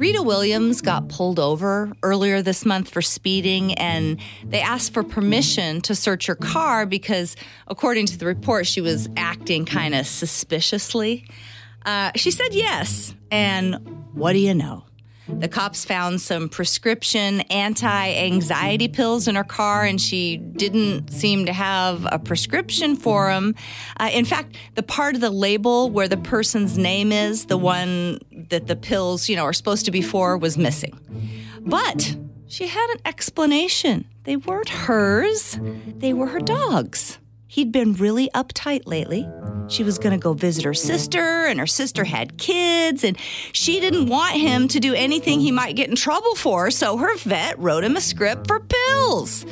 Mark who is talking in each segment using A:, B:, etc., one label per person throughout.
A: Rita Williams got pulled over earlier this month for speeding, and they asked for permission to search her car because, according to the report, she was acting kind of suspiciously. Uh, she said yes, and what do you know? The cops found some prescription anti anxiety pills in her car, and she didn't seem to have a prescription for them. Uh, in fact, the part of the label where the person's name is, the one that the pills, you know, are supposed to be for, was missing. But she had an explanation. They weren't hers, they were her dog's. He'd been really uptight lately. She was going to go visit her sister, and her sister had kids, and she didn't want him to do anything he might get in trouble for, so her vet wrote him a script for pills.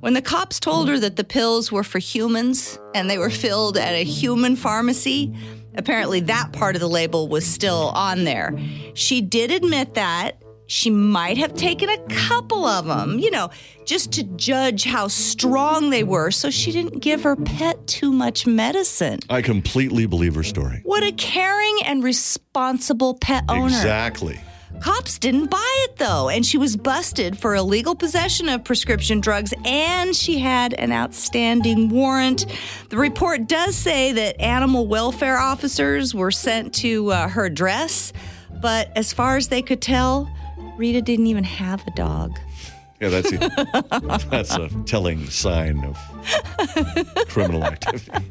A: When the cops told her that the pills were for humans and they were filled at a human pharmacy, apparently that part of the label was still on there. She did admit that she might have taken a couple of them, you know, just to judge how strong they were so she didn't give her pet too much medicine.
B: I completely believe her story.
A: What a caring and responsible pet owner.
B: Exactly.
A: Cops didn't buy it though, and she was busted for illegal possession of prescription drugs, and she had an outstanding warrant. The report does say that animal welfare officers were sent to uh, her address, but as far as they could tell, Rita didn't even have a dog.
B: Yeah, that's a, that's a telling sign of criminal activity.